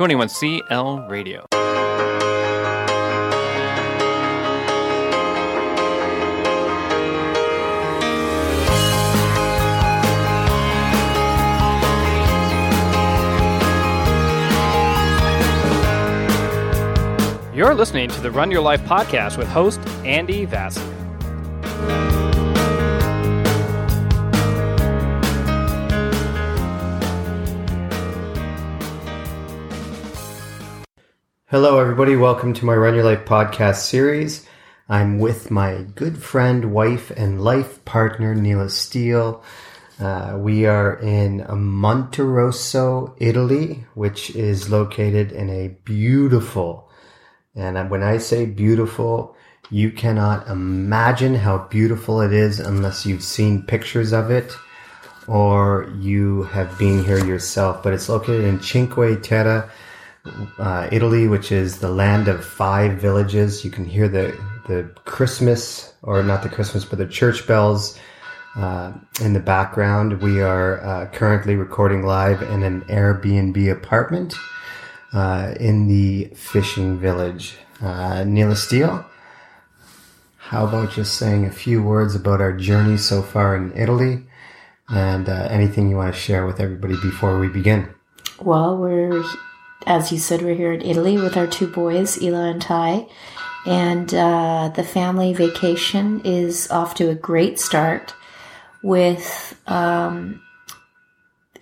21CL Radio. You're listening to the Run Your Life podcast with host Andy Vasily. Hello, everybody. Welcome to my Run Your Life podcast series. I'm with my good friend, wife, and life partner, Neela Steele. Uh, we are in Monterosso, Italy, which is located in a beautiful, and when I say beautiful, you cannot imagine how beautiful it is unless you've seen pictures of it or you have been here yourself. But it's located in Cinque Terre uh, Italy, which is the land of five villages. You can hear the the Christmas, or not the Christmas, but the church bells uh, in the background. We are uh, currently recording live in an Airbnb apartment uh, in the fishing village. Uh, Neela Steele, how about just saying a few words about our journey so far in Italy and uh, anything you want to share with everybody before we begin? Well, we're as you said, we're here in Italy with our two boys, Ela and Ty. And uh, the family vacation is off to a great start with um,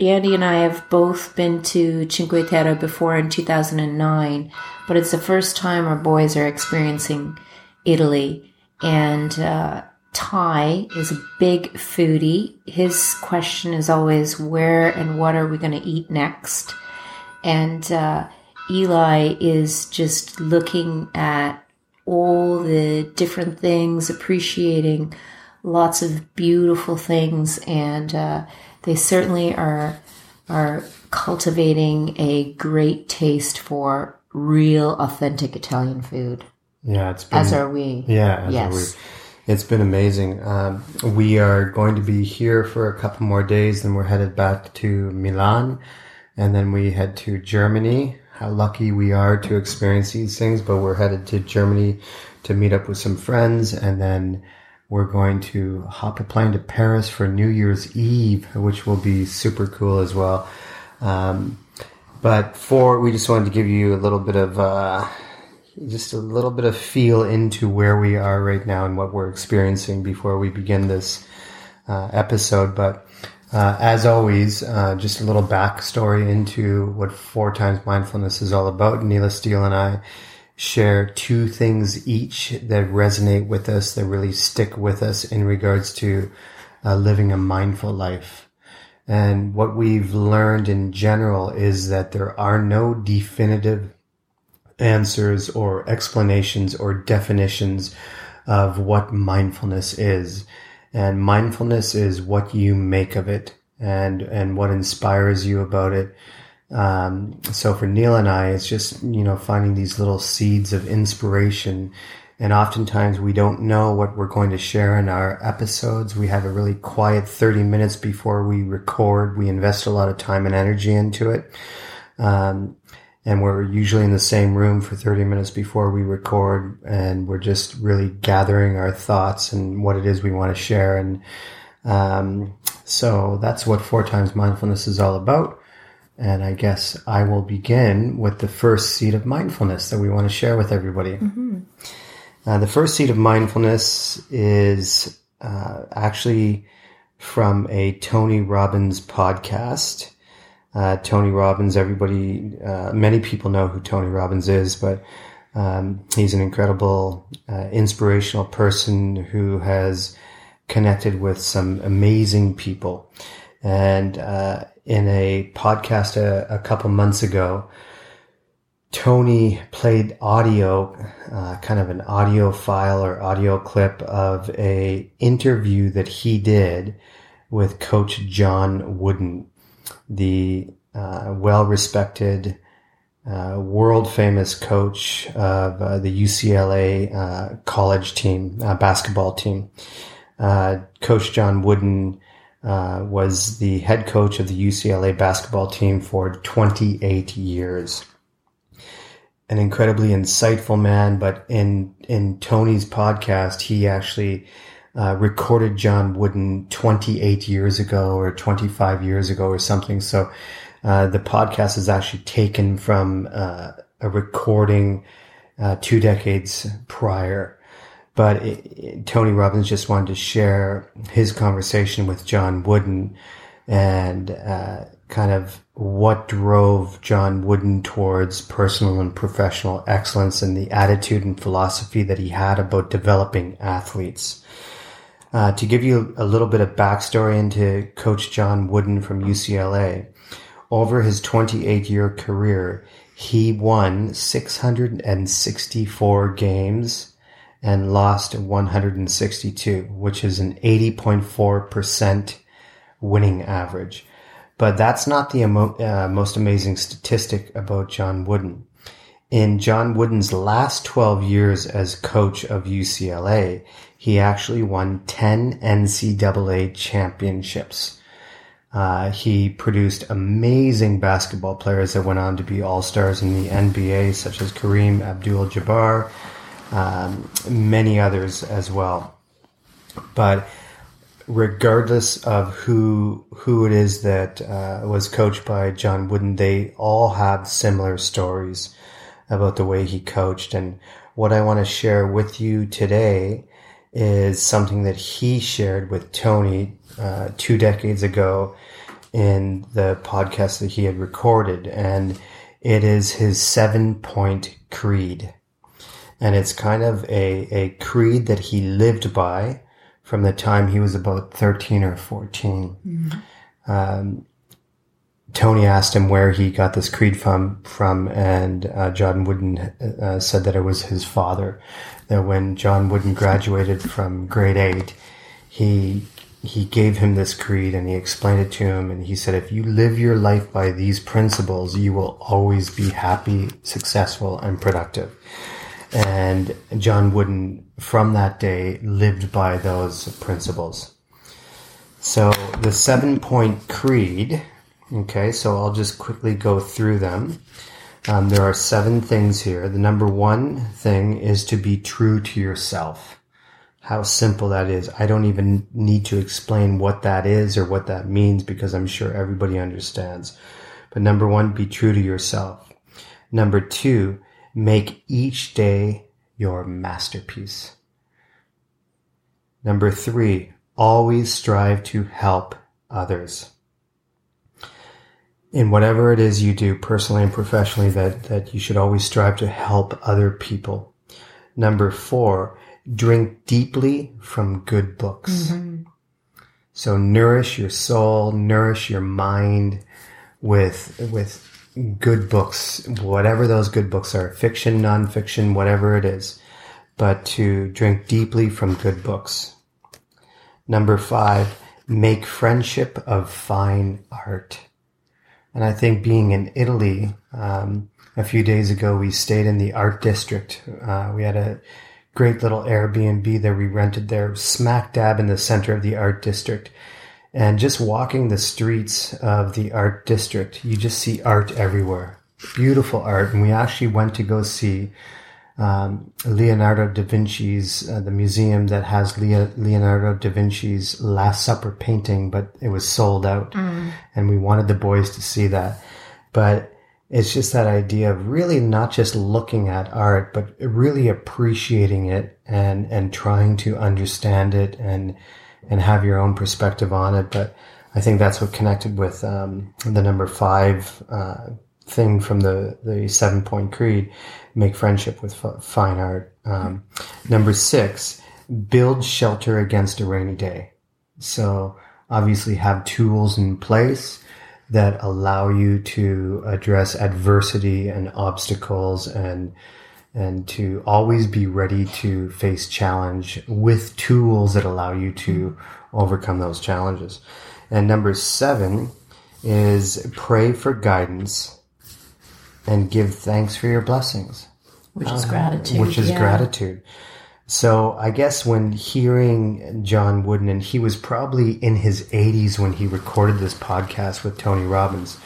Andy and I have both been to Cinque Terre before in 2009, but it's the first time our boys are experiencing Italy. And uh, Ty is a big foodie. His question is always, where and what are we going to eat next? And uh, Eli is just looking at all the different things, appreciating lots of beautiful things, and uh, they certainly are are cultivating a great taste for real, authentic Italian food. Yeah, it's been, as are we. Yeah, as yes. are we. It's been amazing. Um, we are going to be here for a couple more days, then we're headed back to Milan and then we head to Germany. How lucky we are to experience these things, but we're headed to Germany to meet up with some friends, and then we're going to hop a plane to Paris for New Year's Eve, which will be super cool as well. Um, but for we just wanted to give you a little bit of uh, just a little bit of feel into where we are right now and what we're experiencing before we begin this uh, episode. But uh, as always, uh, just a little backstory into what Four Times Mindfulness is all about. Neela Steele and I share two things each that resonate with us, that really stick with us in regards to uh, living a mindful life. And what we've learned in general is that there are no definitive answers or explanations or definitions of what mindfulness is and mindfulness is what you make of it and and what inspires you about it. Um, so for neil and i it's just you know finding these little seeds of inspiration. And oftentimes we don't know what we're going to share in our episodes. We have a really quiet 30 minutes before we record. We invest a lot of time and energy into it. Um, and we're usually in the same room for 30 minutes before we record and we're just really gathering our thoughts and what it is we want to share and um, so that's what four times mindfulness is all about. And i guess i will begin with the first seed of mindfulness that we want to share with everybody. Mm-hmm. uh, the first seed of mindfulness is uh, actually from a tony robbins podcast uh, Tony Robbins. Everybody, uh, many people know who Tony Robbins is, but um, he's an incredible, uh, inspirational person who has connected with some amazing people. And uh, in a podcast a, a, couple months ago, Tony played audio, uh, kind of an audio file or audio clip of a interview that he did with Coach John Wooden the uh, well respected, uh, world famous coach of uh, the UCLA uh, college team, uh, basketball team. Uh, coach John Wooden was the head coach of the UCLA basketball team for 28 years. an incredibly insightful man. But in in Tony's podcast, he actually uh, recorded John Wooden 28 years ago or 25 years ago or something. So uh, the podcast is actually taken from uh, a recording uh, two decades prior. But it, it, Tony Robbins just wanted to share his conversation with John Wooden and uh, kind of what drove John Wooden towards personal and professional excellence and the attitude and philosophy that he had about developing athletes. Uh, to give you a little bit of backstory into Coach John Wooden from UCLA, over his 28 year career, he won 664 games and lost 162, which is an 80.4% winning average. But that's not the emo- uh, most amazing statistic about John Wooden. In John Wooden's last 12 years as coach of UCLA, he actually won 10 NCAA championships. Uh, he produced amazing basketball players that went on to be all stars in the NBA, such as Kareem Abdul Jabbar, um, many others as well. But regardless of who who it is that uh, was coached by John Wooden, they all have similar stories about the way he coached. And what I want to share with you today is something that he shared with Tony uh, two decades ago in the podcast that he had recorded, and it is his seven point creed. And it's kind of a, a creed that he lived by from the time he was about 13 or 14. Mm-hmm. Um, Tony asked him where he got this creed from, from and uh, John Wooden uh, said that it was his father. That when John Wooden graduated from grade eight, he he gave him this creed and he explained it to him and he said, if you live your life by these principles, you will always be happy, successful, and productive. And John Wooden, from that day, lived by those principles. So the seven point creed, okay, so I'll just quickly go through them. Um, there are seven things here. The number one thing is to be true to yourself. How simple that is. I don't even need to explain what that is or what that means because I'm sure everybody understands. But number one, be true to yourself. Number two, Make each day your masterpiece. Number three, always strive to help others. In whatever it is you do personally and professionally, that, that you should always strive to help other people. Number four, drink deeply from good books. Mm-hmm. So nourish your soul, nourish your mind with, with good books, whatever those good books are, fiction, nonfiction, whatever it is, but to drink deeply from good books. Number five, make friendship of fine art. And I think being in Italy, um, a few days ago, we stayed in the art district. Uh, we had a great little Airbnb that we rented there, smack dab in the center of the art district. And just walking the streets of the art district, you just see art everywhere. Beautiful art. And we actually went to go see um, Leonardo da Vinci's, uh, the museum that has Leo, Leonardo da Vinci's Last Supper painting, but it was sold out. Mm. And we wanted the boys to see that. But it's just that idea of really not just looking at art, but really appreciating it and, and trying to understand it and, and have your own perspective on it. But I think that's what connected with um, the number five uh, thing from the, the seven point creed make friendship with f- fine art. Um, number six, build shelter against a rainy day. So obviously have tools in place that allow you to address adversity and obstacles and and to always be ready to face challenge with tools that allow you to overcome those challenges. And number seven is pray for guidance and give thanks for your blessings. Which is uh, gratitude. Which is yeah. gratitude. So I guess when hearing John Wooden, and he was probably in his 80s when he recorded this podcast with Tony Robbins,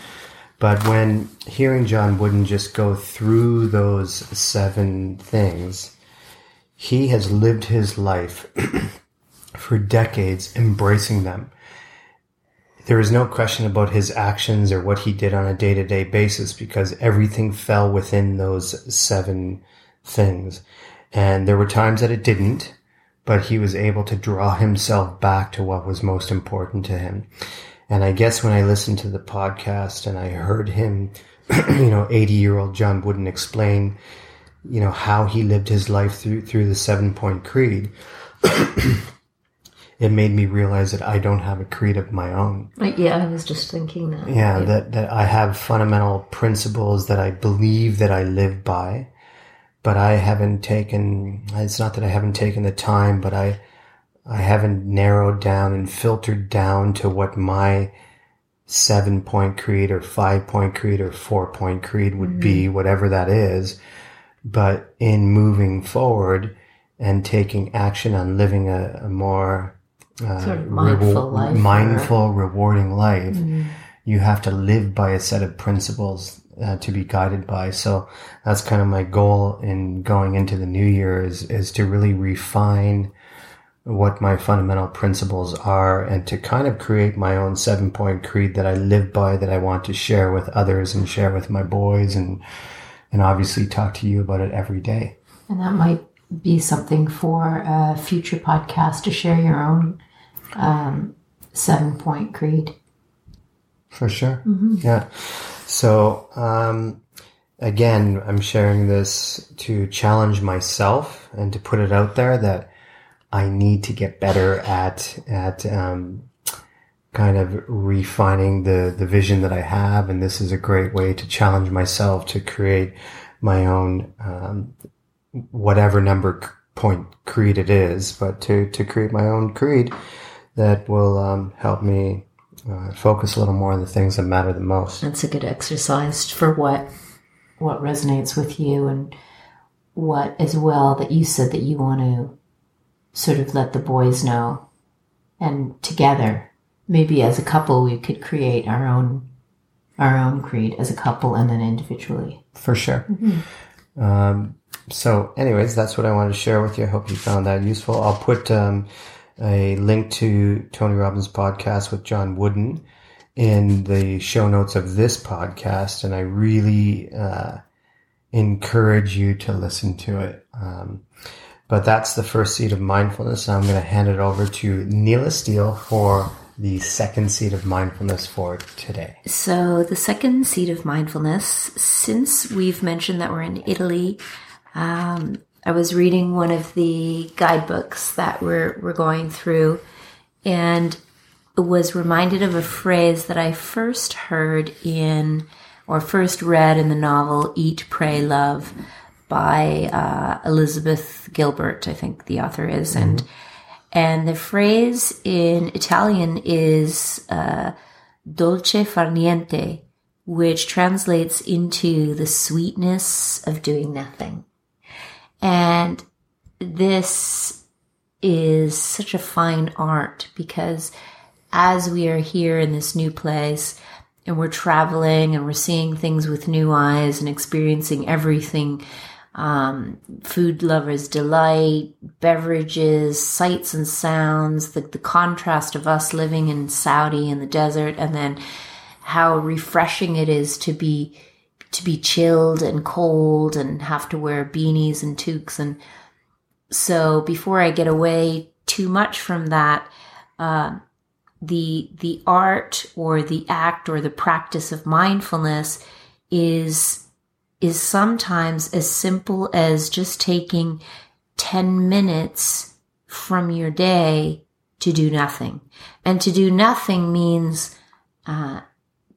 But when hearing John Wooden just go through those seven things, he has lived his life for decades embracing them. There is no question about his actions or what he did on a day to day basis because everything fell within those seven things. And there were times that it didn't, but he was able to draw himself back to what was most important to him. And I guess when I listened to the podcast and I heard him, you know, 80 year old John Wooden explain, you know, how he lived his life through, through the seven point creed, it made me realize that I don't have a creed of my own. Yeah, I was just thinking that. Yeah, that, that I have fundamental principles that I believe that I live by, but I haven't taken, it's not that I haven't taken the time, but I, I haven't narrowed down and filtered down to what my seven point creed or five point creed or four point creed would mm-hmm. be, whatever that is. But in moving forward and taking action on living a, a more uh, sort of mindful life, mindful, or... rewarding life, mm-hmm. you have to live by a set of principles uh, to be guided by. So that's kind of my goal in going into the new year is, is to really refine what my fundamental principles are and to kind of create my own seven point creed that I live by that I want to share with others and share with my boys and and obviously talk to you about it every day. And that might be something for a future podcast to share your own um, seven point creed. For sure. Mm-hmm. Yeah. So um, again, I'm sharing this to challenge myself and to put it out there that I need to get better at at um, kind of refining the the vision that I have, and this is a great way to challenge myself to create my own um, whatever number point creed it is, but to to create my own creed that will um, help me uh, focus a little more on the things that matter the most. That's a good exercise for what what resonates with you and what as well that you said that you want to sort of let the boys know. And together, maybe as a couple, we could create our own our own creed as a couple and then individually. For sure. Mm-hmm. Um, so, anyways, that's what I wanted to share with you. I hope you found that useful. I'll put um, a link to Tony Robbins' podcast with John Wooden in the show notes of this podcast, and I really uh, encourage you to listen to it. Um, but that's the first seed of mindfulness. I'm going to hand it over to Neela Steele for the second seed of mindfulness for today. So, the second seed of mindfulness, since we've mentioned that we're in Italy, um, I was reading one of the guidebooks that we're, we're going through and was reminded of a phrase that I first heard in or first read in the novel Eat, Pray, Love by uh, Elizabeth Gilbert, I think the author is, mm-hmm. and and the phrase in Italian is uh, "dolce far niente," which translates into the sweetness of doing nothing, and this is such a fine art because as we are here in this new place and we're traveling and we're seeing things with new eyes and experiencing everything um, food lovers delight, beverages, sights and sounds, the, the contrast of us living in Saudi in the desert, and then how refreshing it is to be to be chilled and cold and have to wear beanies and toques and so before I get away too much from that, uh, the the art or the act or the practice of mindfulness is is sometimes as simple as just taking 10 minutes from your day to do nothing. And to do nothing means uh,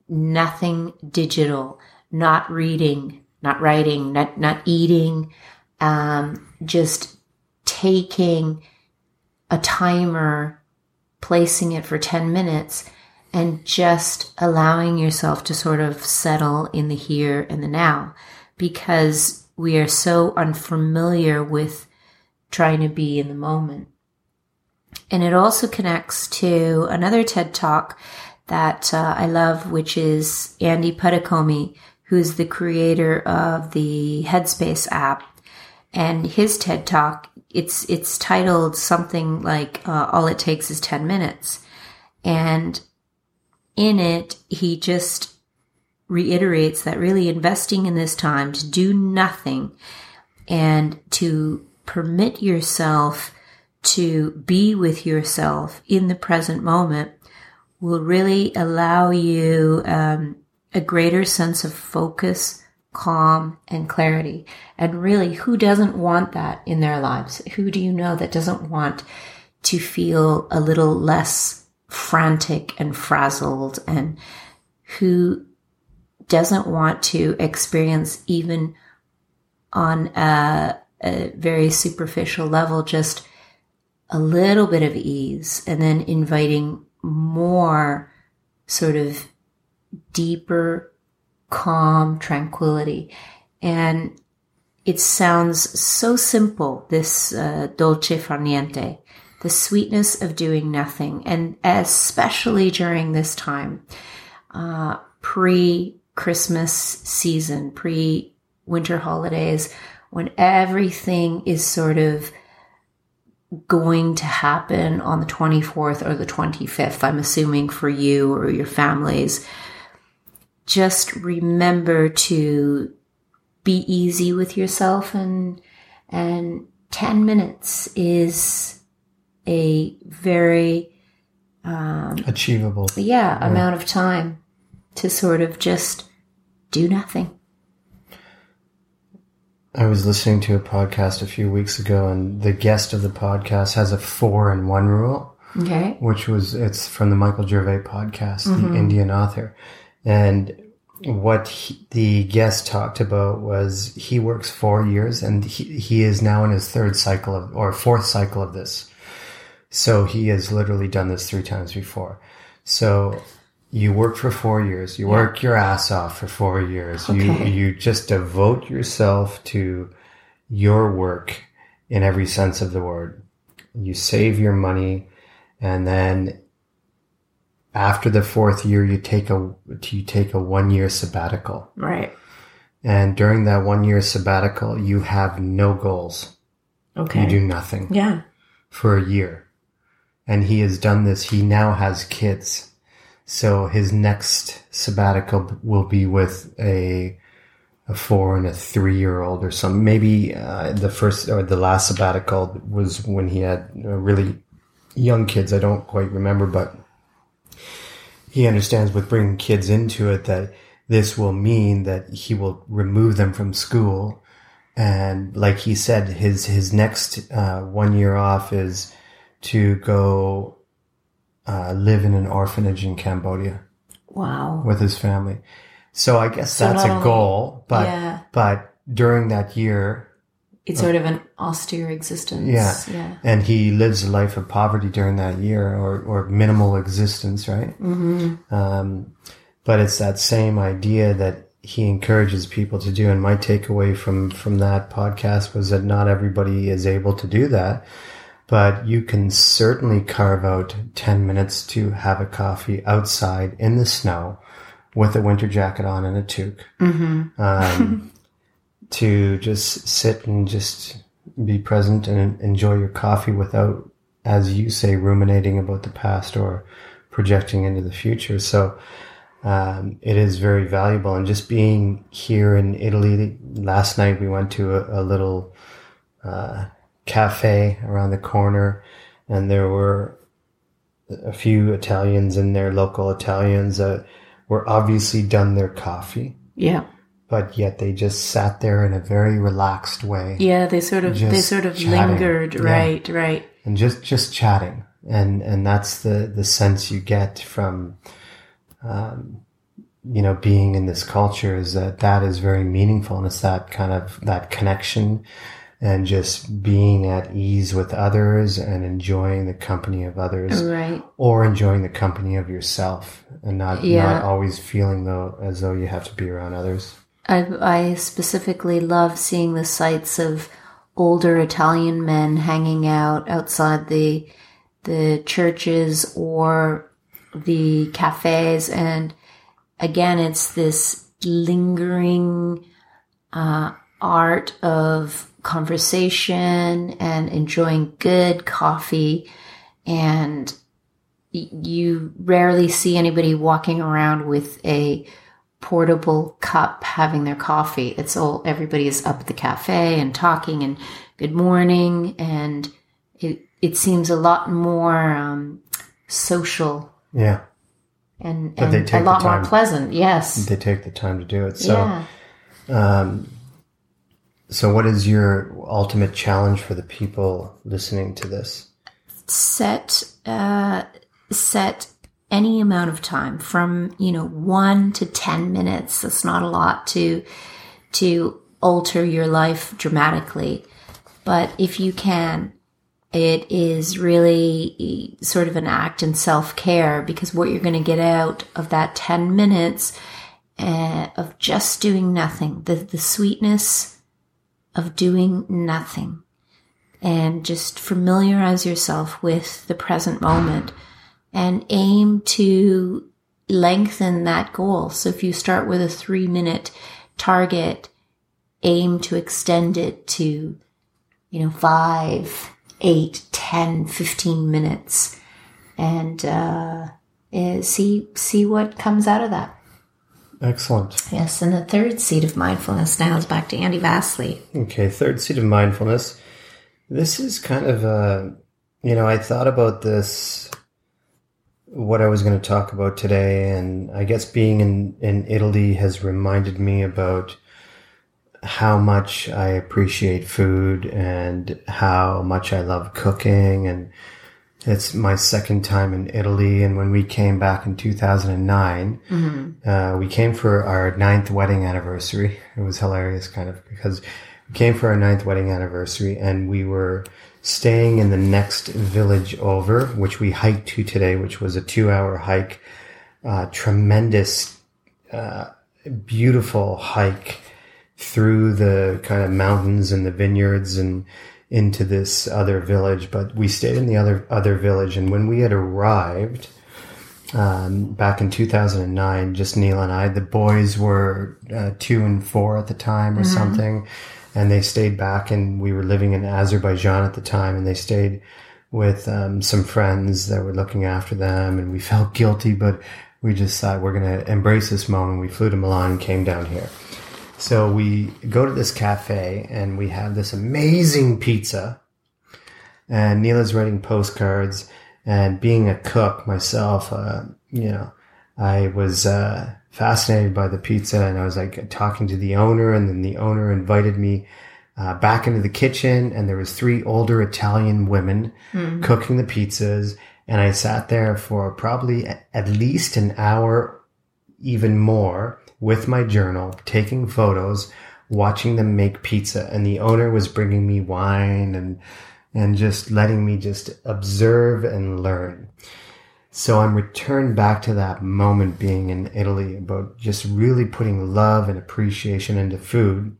nothing digital, not reading, not writing, not, not eating, um, just taking a timer, placing it for 10 minutes, and just allowing yourself to sort of settle in the here and the now because we are so unfamiliar with trying to be in the moment. And it also connects to another TED talk that uh, I love, which is Andy Puddicombe, who's the creator of the Headspace app, and his TED Talk. It's it's titled something like uh, "All It Takes Is Ten Minutes," and in it he just reiterates that really investing in this time to do nothing and to permit yourself to be with yourself in the present moment will really allow you um, a greater sense of focus, calm, and clarity. And really, who doesn't want that in their lives? Who do you know that doesn't want to feel a little less frantic and frazzled and who doesn't want to experience even on a, a very superficial level just a little bit of ease and then inviting more sort of deeper, calm tranquility. And it sounds so simple, this uh, dolce far niente, the sweetness of doing nothing. And especially during this time, uh, pre Christmas season, pre winter holidays, when everything is sort of going to happen on the 24th or the 25th, I'm assuming for you or your families, just remember to be easy with yourself and and 10 minutes is a very um, achievable yeah, yeah amount of time to sort of just do nothing I was listening to a podcast a few weeks ago, and the guest of the podcast has a four and one rule. Okay. Which was, it's from the Michael Gervais podcast, mm-hmm. the Indian author. And what he, the guest talked about was he works four years and he, he is now in his third cycle of, or fourth cycle of this. So he has literally done this three times before. So you work for four years. You yeah. work your ass off for four years. Okay. You you just devote yourself to your work in every sense of the word. You save your money, and then after the fourth year, you take a you take a one year sabbatical. Right. And during that one year sabbatical, you have no goals. Okay. You do nothing. Yeah. For a year. And he has done this. He now has kids so his next sabbatical will be with a a four and a three year old or something. Maybe uh, the first or the last sabbatical was when he had really young kids. I don't quite remember, but he understands with bringing kids into it that this will mean that he will remove them from school. And like he said, his, his next, uh, one year off is to go uh, live in an orphanage in Cambodia. Wow. With his family. So I guess so that's a goal, but yeah. but during that year, it's sort of an austere existence. Yeah. yeah. And he lives a life of poverty during that year or, or minimal existence, right? Mm-hmm. Um, but it's that same idea that he encourages people to do. And my takeaway from, from that podcast was that not everybody is able to do that but you can certainly carve out 10 minutes to have a coffee outside in the snow with a winter jacket on and a toque. Mm-hmm. Um, to just sit and just be present and enjoy your coffee without, as you say, ruminating about the past or projecting into the future. So, um, it is very valuable. And just being here in Italy, last night we went to a, a little, uh, cafe around the corner, and there were a few Italians in there, local Italians that were obviously done their coffee. Yeah. But yet they just sat there in a very relaxed way. Yeah, they sort of they sort of chatting. lingered, right, yeah. right. And just just chatting. And and that's the the sense you get from um, you know being in this culture is that that is very meaningful and it's that kind of that connection and just being at ease with others and enjoying the company of others right or enjoying the company of yourself and not yeah. not always feeling though as though you have to be around others I, I specifically love seeing the sights of older Italian men hanging out outside the the churches or the cafes. And again, it's this lingering uh, art of conversation and enjoying good coffee. And you rarely see anybody walking around with a portable cup having their coffee. It's all everybody is up at the cafe and talking and good morning, and it it seems a lot more um, social. Yeah. And, and a lot more pleasant. Yes. They take the time to do it. So, yeah. um, so what is your ultimate challenge for the people listening to this? Set, uh, set any amount of time from, you know, one to 10 minutes. That's not a lot to, to alter your life dramatically. But if you can, it is really sort of an act in self care because what you're going to get out of that 10 minutes uh, of just doing nothing, the, the sweetness of doing nothing, and just familiarize yourself with the present moment and aim to lengthen that goal. So if you start with a three minute target, aim to extend it to, you know, five, eight, 10, 15 minutes and, uh, eh, see, see what comes out of that. Excellent. Yes. And the third seat of mindfulness now is back to Andy Vasily. Okay. Third seat of mindfulness. This is kind of, uh, you know, I thought about this what I was going to talk about today, and I guess being in, in Italy has reminded me about how much I appreciate food and how much I love cooking. And it's my second time in Italy. And when we came back in 2009, mm-hmm. uh, we came for our ninth wedding anniversary. It was hilarious, kind of, because we came for our ninth wedding anniversary and we were staying in the next village over, which we hiked to today, which was a two hour hike. Uh, tremendous, uh, beautiful hike through the kind of mountains and the vineyards and into this other village. But we stayed in the other, other village. And when we had arrived, um, back in 2009, just Neil and I, the boys were uh, two and four at the time or mm-hmm. something and they stayed back and we were living in Azerbaijan at the time and they stayed with um, some friends that were looking after them and we felt guilty, but we just thought we're going to embrace this moment. We flew to Milan and came down here. So we go to this cafe and we have this amazing pizza and Neela's writing postcards and being a cook myself, uh, you know, I was, uh, fascinated by the pizza and I was like talking to the owner and then the owner invited me uh, back into the kitchen and there was three older Italian women mm. cooking the pizzas and I sat there for probably at least an hour even more with my journal taking photos watching them make pizza and the owner was bringing me wine and and just letting me just observe and learn so I'm returned back to that moment being in Italy about just really putting love and appreciation into food.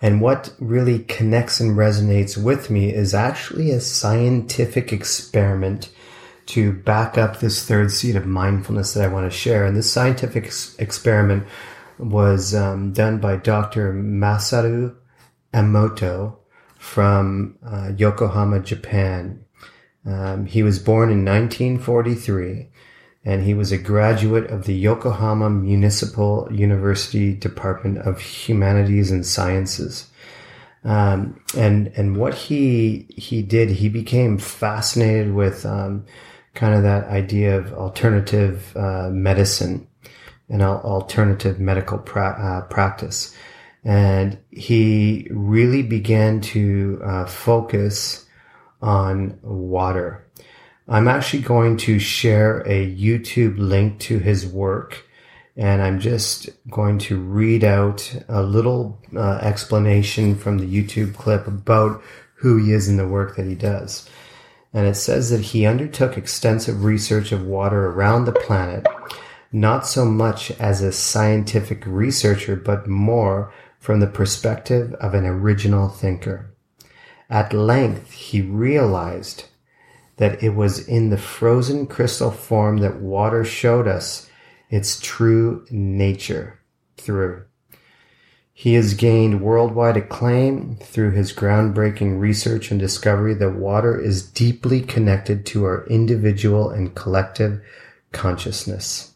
And what really connects and resonates with me is actually a scientific experiment to back up this third seed of mindfulness that I want to share. And this scientific ex- experiment was um, done by Dr. Masaru Emoto from uh, Yokohama, Japan. Um, he was born in 1943 and he was a graduate of the Yokohama Municipal University Department of Humanities and Sciences. Um, and and what he he did, he became fascinated with um, kind of that idea of alternative uh, medicine and alternative medical pra- uh, practice, and he really began to uh, focus on water. I'm actually going to share a YouTube link to his work and I'm just going to read out a little uh, explanation from the YouTube clip about who he is and the work that he does. And it says that he undertook extensive research of water around the planet, not so much as a scientific researcher, but more from the perspective of an original thinker. At length he realized that it was in the frozen crystal form that water showed us its true nature through. He has gained worldwide acclaim through his groundbreaking research and discovery that water is deeply connected to our individual and collective consciousness.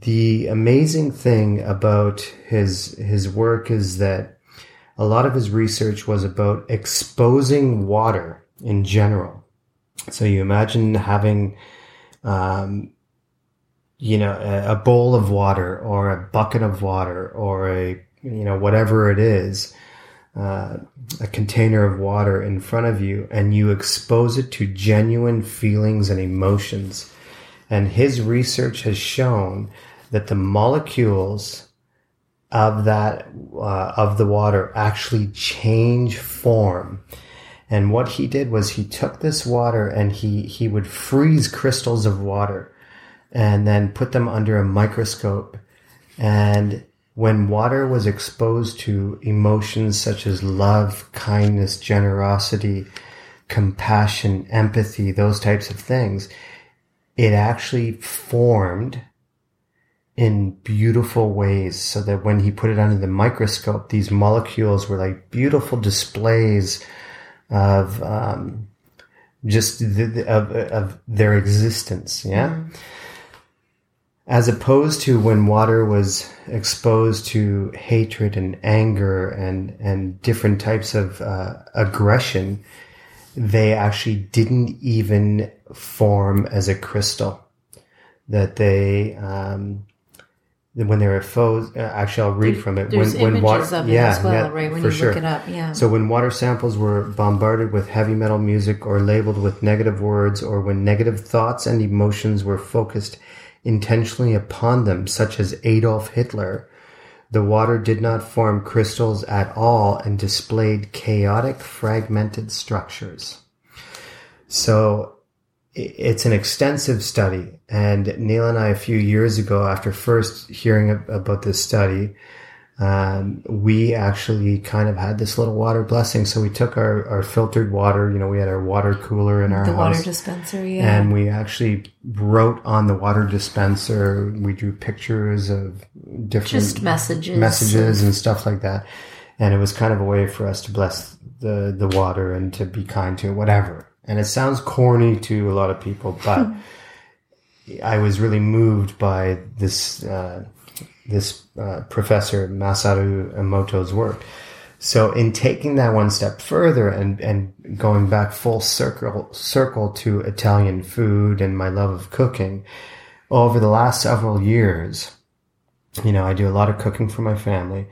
The amazing thing about his, his work is that a lot of his research was about exposing water in general. So you imagine having, um, you know, a, a bowl of water or a bucket of water or a, you know, whatever it is, uh, a container of water in front of you and you expose it to genuine feelings and emotions. And his research has shown that the molecules of that, uh, of the water actually change form. And what he did was he took this water and he, he would freeze crystals of water and then put them under a microscope. And when water was exposed to emotions such as love, kindness, generosity, compassion, empathy, those types of things, it actually formed in beautiful ways so that when he put it under the microscope, these molecules were like beautiful displays of um, just the, the, of, of their existence. Yeah. Mm. As opposed to when water was exposed to hatred and anger and, and different types of uh, aggression, they actually didn't even form as a crystal. That they, um, when they were foes, uh, actually, I'll read from it. There's when, when water, of it yeah, as well, yeah, right? When you sure. look it up, yeah. So when water samples were bombarded with heavy metal music or labeled with negative words, or when negative thoughts and emotions were focused intentionally upon them, such as Adolf Hitler, the water did not form crystals at all and displayed chaotic, fragmented structures. So it's an extensive study. And Neil and I, a few years ago, after first hearing about this study, um, we actually kind of had this little water blessing. So we took our, our filtered water, you know, we had our water cooler in our the house. water dispenser, yeah. And we actually wrote on the water dispenser, we drew pictures of different just messages, messages and stuff like that. And it was kind of a way for us to bless the, the water and to be kind to it, whatever. And it sounds corny to a lot of people, but I was really moved by this uh, this uh, professor Masaru Emoto's work. So, in taking that one step further and and going back full circle circle to Italian food and my love of cooking, over the last several years, you know, I do a lot of cooking for my family.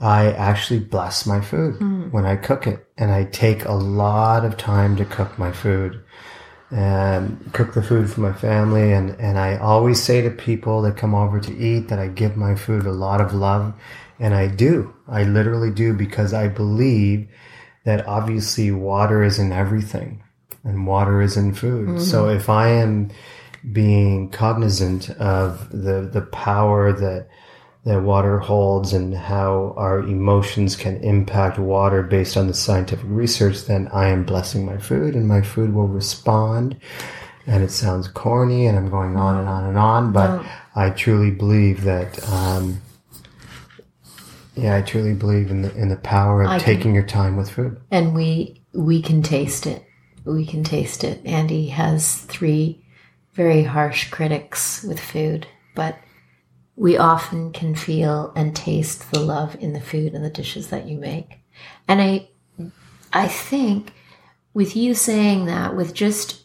I actually bless my food mm. when I cook it. And I take a lot of time to cook my food and cook the food for my family. And, and I always say to people that come over to eat that I give my food a lot of love. And I do. I literally do because I believe that obviously water is in everything and water is in food. Mm-hmm. So if I am being cognizant of the, the power that that water holds and how our emotions can impact water based on the scientific research, then I am blessing my food and my food will respond. And it sounds corny and I'm going on and on and on, but I truly believe that, um, yeah, I truly believe in the, in the power of I taking can, your time with food. And we, we can taste it. We can taste it. Andy has three very harsh critics with food, but we often can feel and taste the love in the food and the dishes that you make. And I, I think with you saying that, with just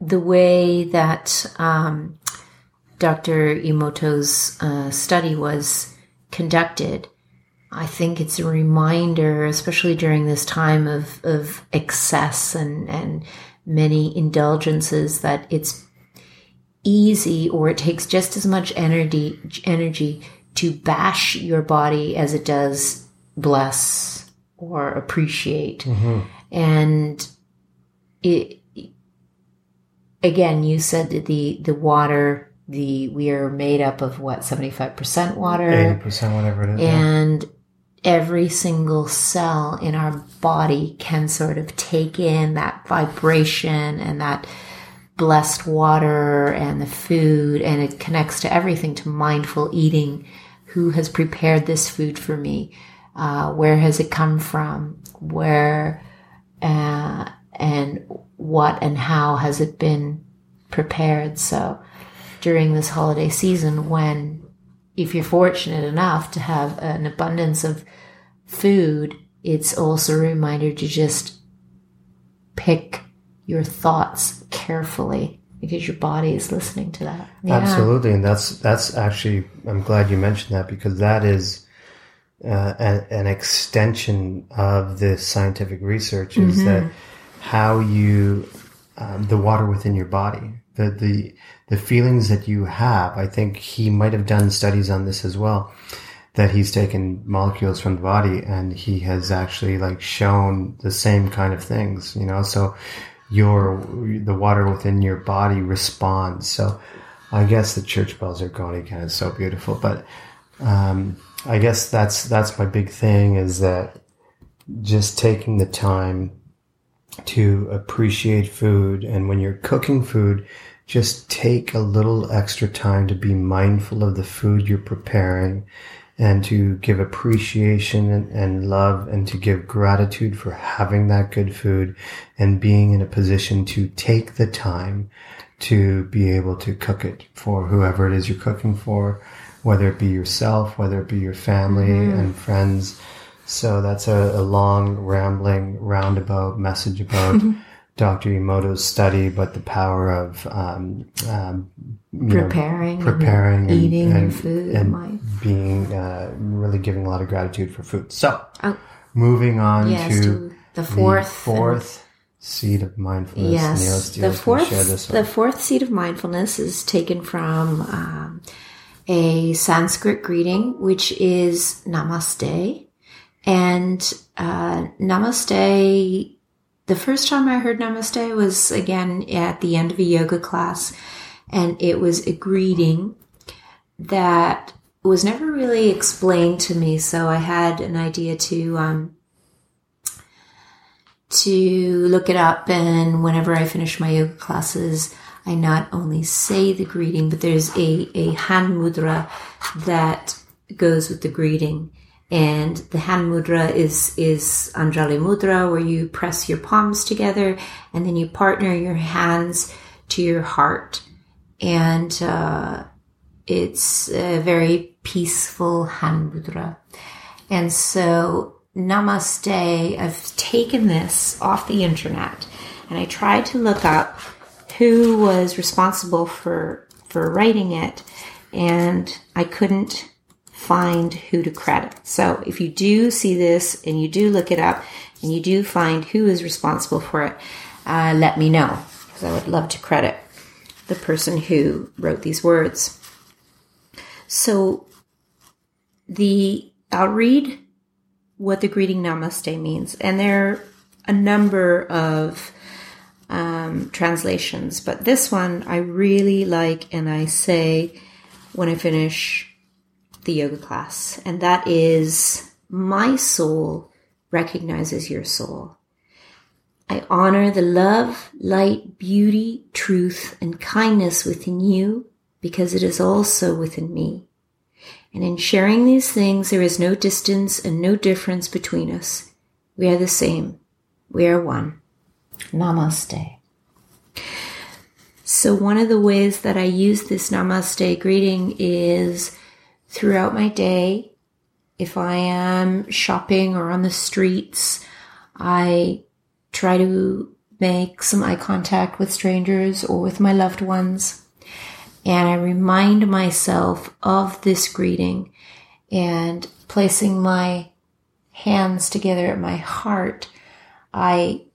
the way that um, Dr. Emoto's uh, study was conducted, I think it's a reminder, especially during this time of, of excess and, and many indulgences, that it's easy or it takes just as much energy energy to bash your body as it does bless or appreciate. Mm-hmm. And it again, you said that the the water, the we are made up of what seventy five percent water, eighty percent, whatever it is, and every single cell in our body can sort of take in that vibration and that blessed water and the food, and it connects to everything to mindful eating. Who has prepared this food for me? Uh, where has it come from? Where uh, and what and how has it been prepared? So during this holiday season, when if you're fortunate enough to have an abundance of food, it's also a reminder to just pick your thoughts carefully because your body is listening to that. Yeah. Absolutely, and that's that's actually I'm glad you mentioned that because that is uh, an, an, extension of the scientific research is mm-hmm. that how you um, the water within your body the the the feelings that you have. I think he might have done studies on this as well that he's taken molecules from the body and he has actually like shown the same kind of things, you know, so your, the water within your body responds. So I guess the church bells are going again. It's so beautiful, but, um, I guess that's, that's my big thing is that just taking the time to appreciate food. And when you're cooking food, just take a little extra time to be mindful of the food you're preparing and to give appreciation and, and, love and to give gratitude for having that good food and being in a position to take the time to be able to cook it for whoever it is you're cooking for, whether it be yourself, whether it be your family mm-hmm. and friends. So that's a, a, long, rambling, roundabout message about Dr. Emoto's study, but the power of um, um, preparing, know, preparing, and eating and, food, and being uh, really giving a lot of gratitude for food. So, oh, moving on yes, to, the fourth, the fourth seed of mindfulness. Yes, the fourth, the fourth seed of mindfulness is taken from um, a Sanskrit greeting, which is Namaste, and uh, Namaste the first time I heard Namaste was again at the end of a yoga class, and it was a greeting that was never really explained to me. So I had an idea to um, to look it up, and whenever I finish my yoga classes, I not only say the greeting, but there's a a hand mudra that goes with the greeting. And the hand mudra is, is Anjali mudra where you press your palms together and then you partner your hands to your heart. And, uh, it's a very peaceful hand mudra. And so namaste, I've taken this off the internet and I tried to look up who was responsible for, for writing it and I couldn't find who to credit. So if you do see this and you do look it up and you do find who is responsible for it, uh, let me know because I would love to credit the person who wrote these words. So the I'll read what the greeting namaste means, and there are a number of um, translations, but this one I really like, and I say when I finish the yoga class, and that is my soul recognizes your soul. I honor the love, light, beauty, truth, and kindness within you because it is also within me. And in sharing these things, there is no distance and no difference between us. We are the same. We are one. Namaste. So, one of the ways that I use this namaste greeting is throughout my day. If I am shopping or on the streets, I try to make some eye contact with strangers or with my loved ones. And I remind myself of this greeting and placing my hands together at my heart. I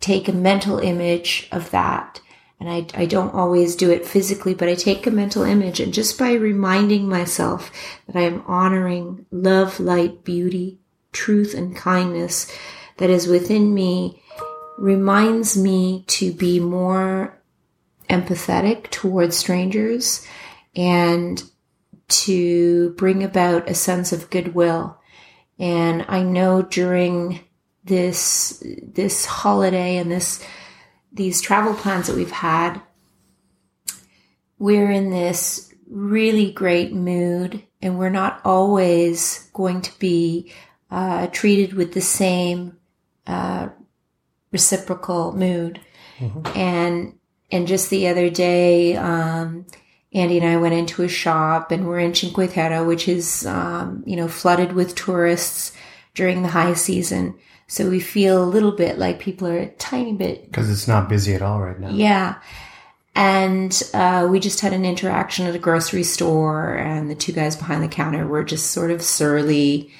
take a mental image of that and I, I don't always do it physically, but I take a mental image and just by reminding myself that I am honoring love, light, beauty, truth, and kindness that is within me reminds me to be more empathetic towards strangers and to bring about a sense of goodwill And I know during this this holiday and this these travel plans that we've had, we're in this really great mood, and we're not always going to be uh, treated with the same uh, reciprocal mood. And and just the other day, um, Andy and I went into a shop, and we're in Cinque Terre, which is um, you know flooded with tourists during the high season. So we feel a little bit like people are a tiny bit Because it's not busy at all right now. yeah. And uh, we just had an interaction at a grocery store, and the two guys behind the counter were just sort of surly.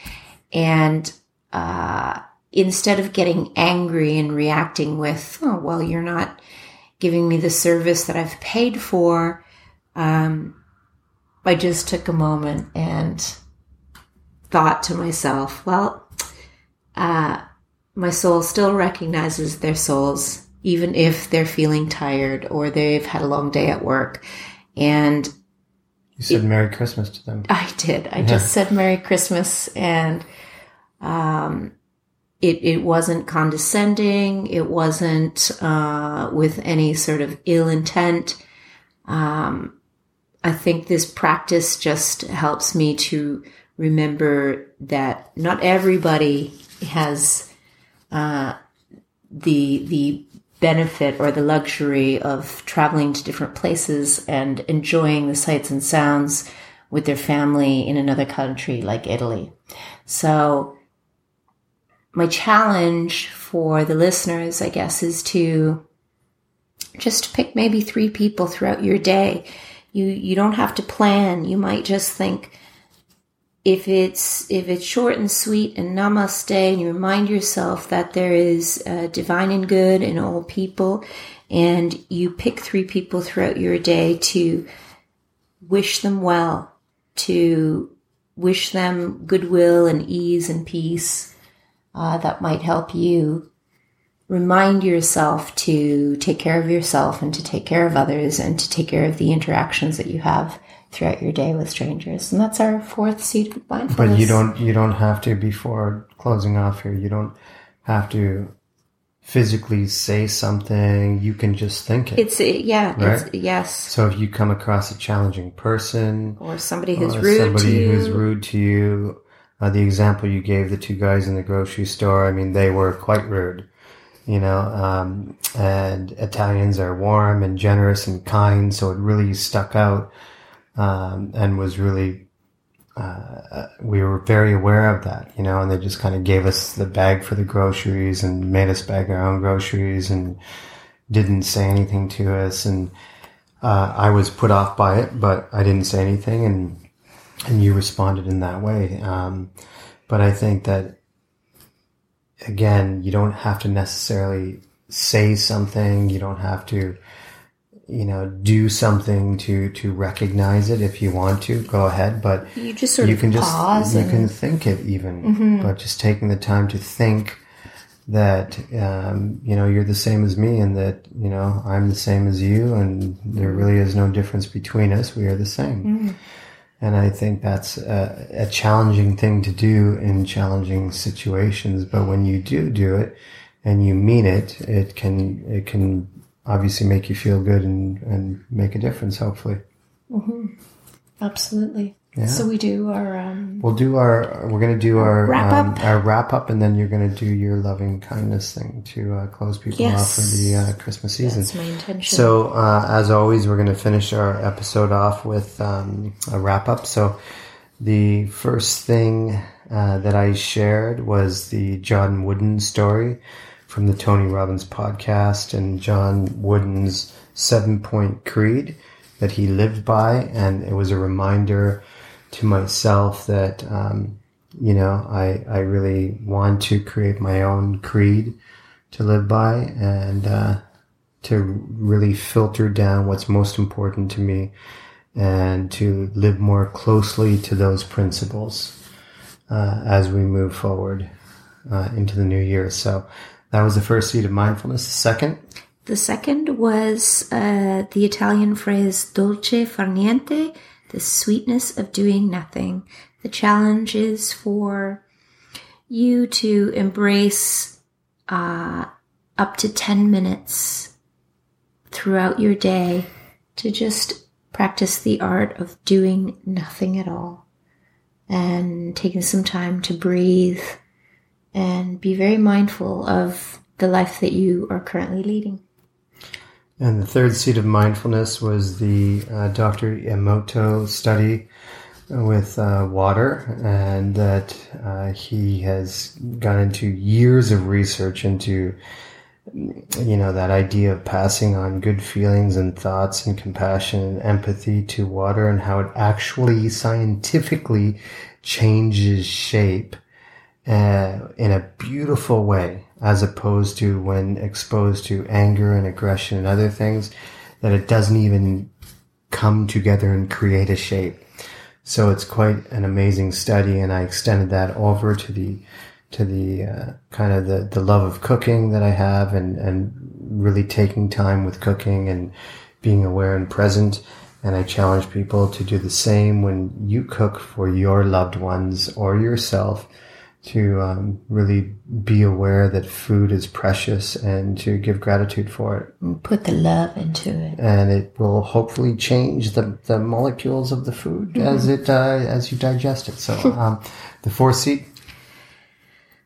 And uh, instead of getting angry and reacting with, oh, well, you're not giving me the service that I've paid for, um, I just took a moment and thought to myself, well, uh, my soul still recognizes their souls, even if they're feeling tired or they've had a long day at work. And You said Merry Christmas to them. I did. I just said Merry Christmas and um it it wasn't condescending, it wasn't uh with any sort of ill intent. Um I think this practice just helps me to remember that not everybody has uh the the benefit or the luxury of traveling to different places and enjoying the sights and sounds with their family in another country like Italy. So my challenge for the listeners, I guess, is to just pick maybe three people throughout your day. You you don't have to plan. You might just think if it's if it's short and sweet and namaste and you remind yourself that there is uh, divine and good in all people and you pick three people throughout your day to wish them well to wish them goodwill and ease and peace uh, that might help you remind yourself to take care of yourself and to take care of others and to take care of the interactions that you have throughout your day with strangers. And that's our fourth seed of mindfulness. But you don't you don't have to before closing off here. You don't have to physically say something. You can just think it. It's yeah. It's yes. so if you come across a challenging person, Or somebody who's or rude somebody to you. who's rude to you, uh, the example you gave the two guys in the grocery store. I mean, they were quite rude. You know, um, and Italians are warm and generous and kind, so it really stuck out um, and was really uh, we were very aware of that, you know, and they just kind of gave us the bag for the groceries and made us bag our own groceries and didn't say anything to us. And uh, I was put off by it, but I didn't say anything, and and you responded in that way. Um, but I think that again, you don't have to necessarily say something. You don't have to you know do something to to recognize it if you want to go ahead but you just sort you of can just pause you and Mm-hmm. can think it even but just taking the time to think that um, you know you're the same as me and that you know i'm the same as you and there really is no difference between us we are the same Mm-hmm. And i think that's a, a challenging thing to do in challenging situations. But when you do do it and you mean it it can it can obviously make you feel good and and make a difference hopefully. Mm-hmm. Absolutely. Yeah. So we do our um, We'll do our. We're gonna do our Wrap um, up. Our wrap up, and then you're gonna do your loving kindness thing to uh, close people off for the uh, Christmas season. that's my intention. So, uh, as always, we're gonna finish our episode off with um, a wrap up. So, the first thing uh, that I shared was the John Wooden story from the Tony Robbins podcast, and John Wooden's seven point creed that he lived by, and it was a reminder to myself that um, you know I I really want to create my own creed to live by and uh, to really filter down what's most important to me and to live more closely to those principles uh, as we move forward uh, into the new year. So that was the first seed of mindfulness. The second, The second was uh, the Italian phrase dolce far niente, the sweetness of doing nothing. The challenge is for you to embrace uh, up to 10 minutes throughout your day to just practice the art of doing nothing at all and taking some time to breathe and be very mindful of the life that you are currently leading. And the third seat of mindfulness was the uh, Dr. Emoto study with uh, water, and that uh, he has gone into years of research into, you know, that idea of passing on good feelings and thoughts and compassion and empathy to water, and how it actually scientifically changes shape uh, in a beautiful way, as opposed to when exposed to anger and aggression and other things, that it doesn't even come together and create a shape so it's quite an amazing study, and I extended that over to the to the uh, kind of the, the love of cooking that I have, and and really taking time with cooking and being aware and present. And I challenge people to do the same when you cook for your loved ones or yourself to um, really be aware that food is precious and to give gratitude for it. Put the love into it, and it will hopefully change the, the molecules of the food mm-hmm. as it uh, as you digest it. So, um, the fourth seat.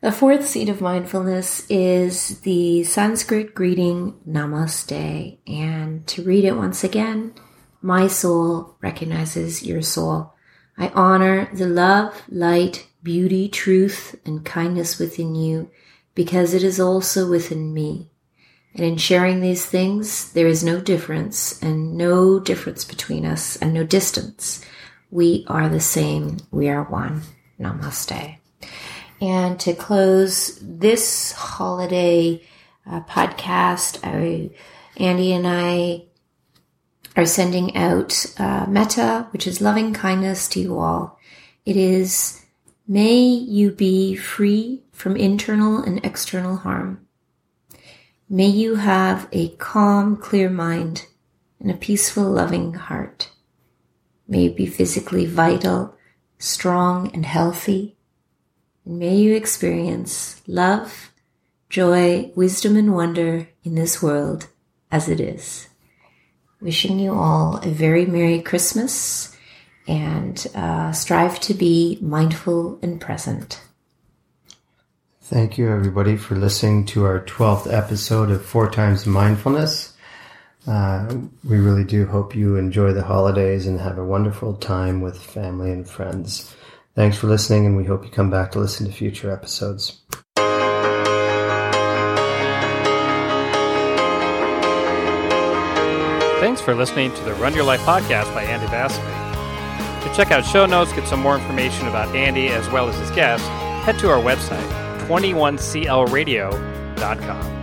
The fourth seat of mindfulness is the Sanskrit greeting Namaste, and to read it once again, my soul recognizes your soul. I honor the love, light, beauty, truth, and kindness within you because it is also within me. And in sharing these things, there is no difference and no difference between us and no distance. We are the same. We are one. Namaste. And to close this holiday uh, podcast, I, Andy and I are sending out uh, metta, which is loving kindness to you all. It is May you be free from internal and external harm. May you have a calm, clear mind and a peaceful, loving heart. May you be physically vital, strong, and healthy. And may you experience love, joy, wisdom, and wonder in this world as it is. Wishing you all a very Merry Christmas and uh, strive to be mindful and present. Thank you, everybody, for listening to our 12th episode of Four Times Mindfulness. Uh, we really do hope you enjoy the holidays and have a wonderful time with family and friends. Thanks for listening, and we hope you come back to listen to future episodes. Thanks for listening to the Run Your Life podcast by Andy Vasily. Check out show notes, get some more information about Andy as well as his guests, head to our website, 21clradio.com.